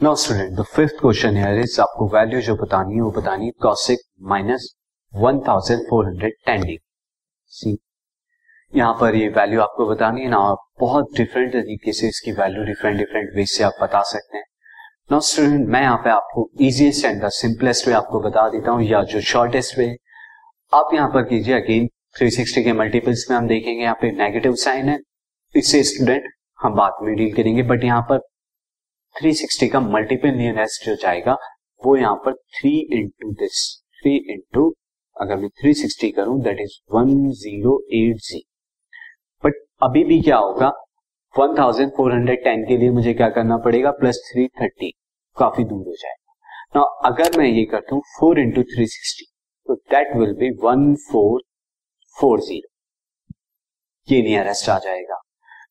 Now student the fifth question here is आपको value जो बतानी है, वो बतानी है कॉसेक माइनस 1410 डिग्री सी यहाँ पर ये वैल्यू आपको बतानी है ना, बहुत डिफरेंट तरीके से इसकी वैल्यू डिफरेंट डिफरेंट वे से आप बता सकते हैं। नाउ स्टूडेंट मैं यहाँ पे आपको easiest and the simplest way आपको बता देता हूँ, या जो शॉर्टेस्ट वे आप यहाँ पर कीजिए अगेन 360 के मल्टीपल्स में हम देखेंगे, यहाँ पे नेगेटिव साइन है। इससे स्टूडेंट हम बाद में डील करेंगे बट यहाँ पर 360 का मल्टीपल नियरेस्ट जो जाएगा, वो यहाँ पर three into this three into अगर मैं 360 करूँ दैट इज़ 1080 बट अभी भी क्या होगा 1410 के लिए मुझे क्या करना पड़ेगा प्लस 330 काफ़ी दूर हो जाएगा। ना अगर मैं ये करता हूँ फोर इंटू थ्री सिक्सटी तो that will be one four four zero ये नियरेस्ट आ जाएगा।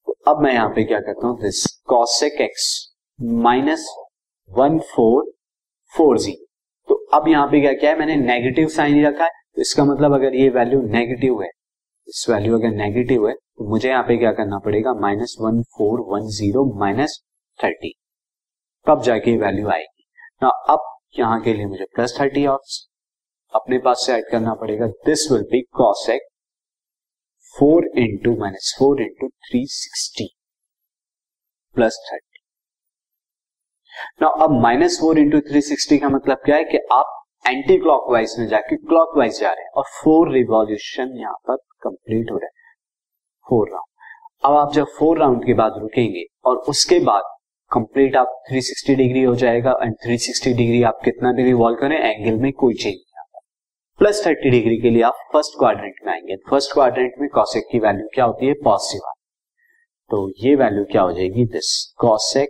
तो अब मैं यहाँ पे क्या करता हूँ this cosec x minus one four four zero तो अब यहाँ पे क्या क्या है? मैंने नेगेटिव साइन ही रखा है। तो इसका मतलब अगर ये वैल्यू नेगेटिव है, इस वैल्यू अगर नेगेटिव है तो मुझे यहाँ पे क्या करना पड़ेगा? Minus one four one zero minus thirty. तब जाके ये वैल्यू आएगी। ना, अब यहाँ के लिए मुझे प्लस थर्टी और अपने पास से ऐड करना पड़ेगा। This will be cosec four into minus four into three sixty plus thirty ना अब minus four into three sixty का मतलब क्या है कि आप एंटी क्लॉकवाइज में जाके क्लॉकवाइज जा रहे हैं और फोर रिवॉल्यूशन यहाँ पर कंप्लीट हो रहा है। फोर राउंड अब आप जब फोर राउंड के बाद रुकेंगे और उसके बाद कंप्लीट आप 360 डिग्री हो जाएगा एंड 360 डिग्री आप कितना भी रिवॉल्व करें एंगल में कोई चेंज नहीं आता। प्लस 30 डिग्री के लिए आप फ़र्स्ट क्वाड्रेंट में आएँगे। फ़र्स्ट क्वाड्रेंट में कॉसेक की वैल्यू क्या होती है? पॉजिटिव आती तो ये वैल्यू क्या हो जाएगी? This cosec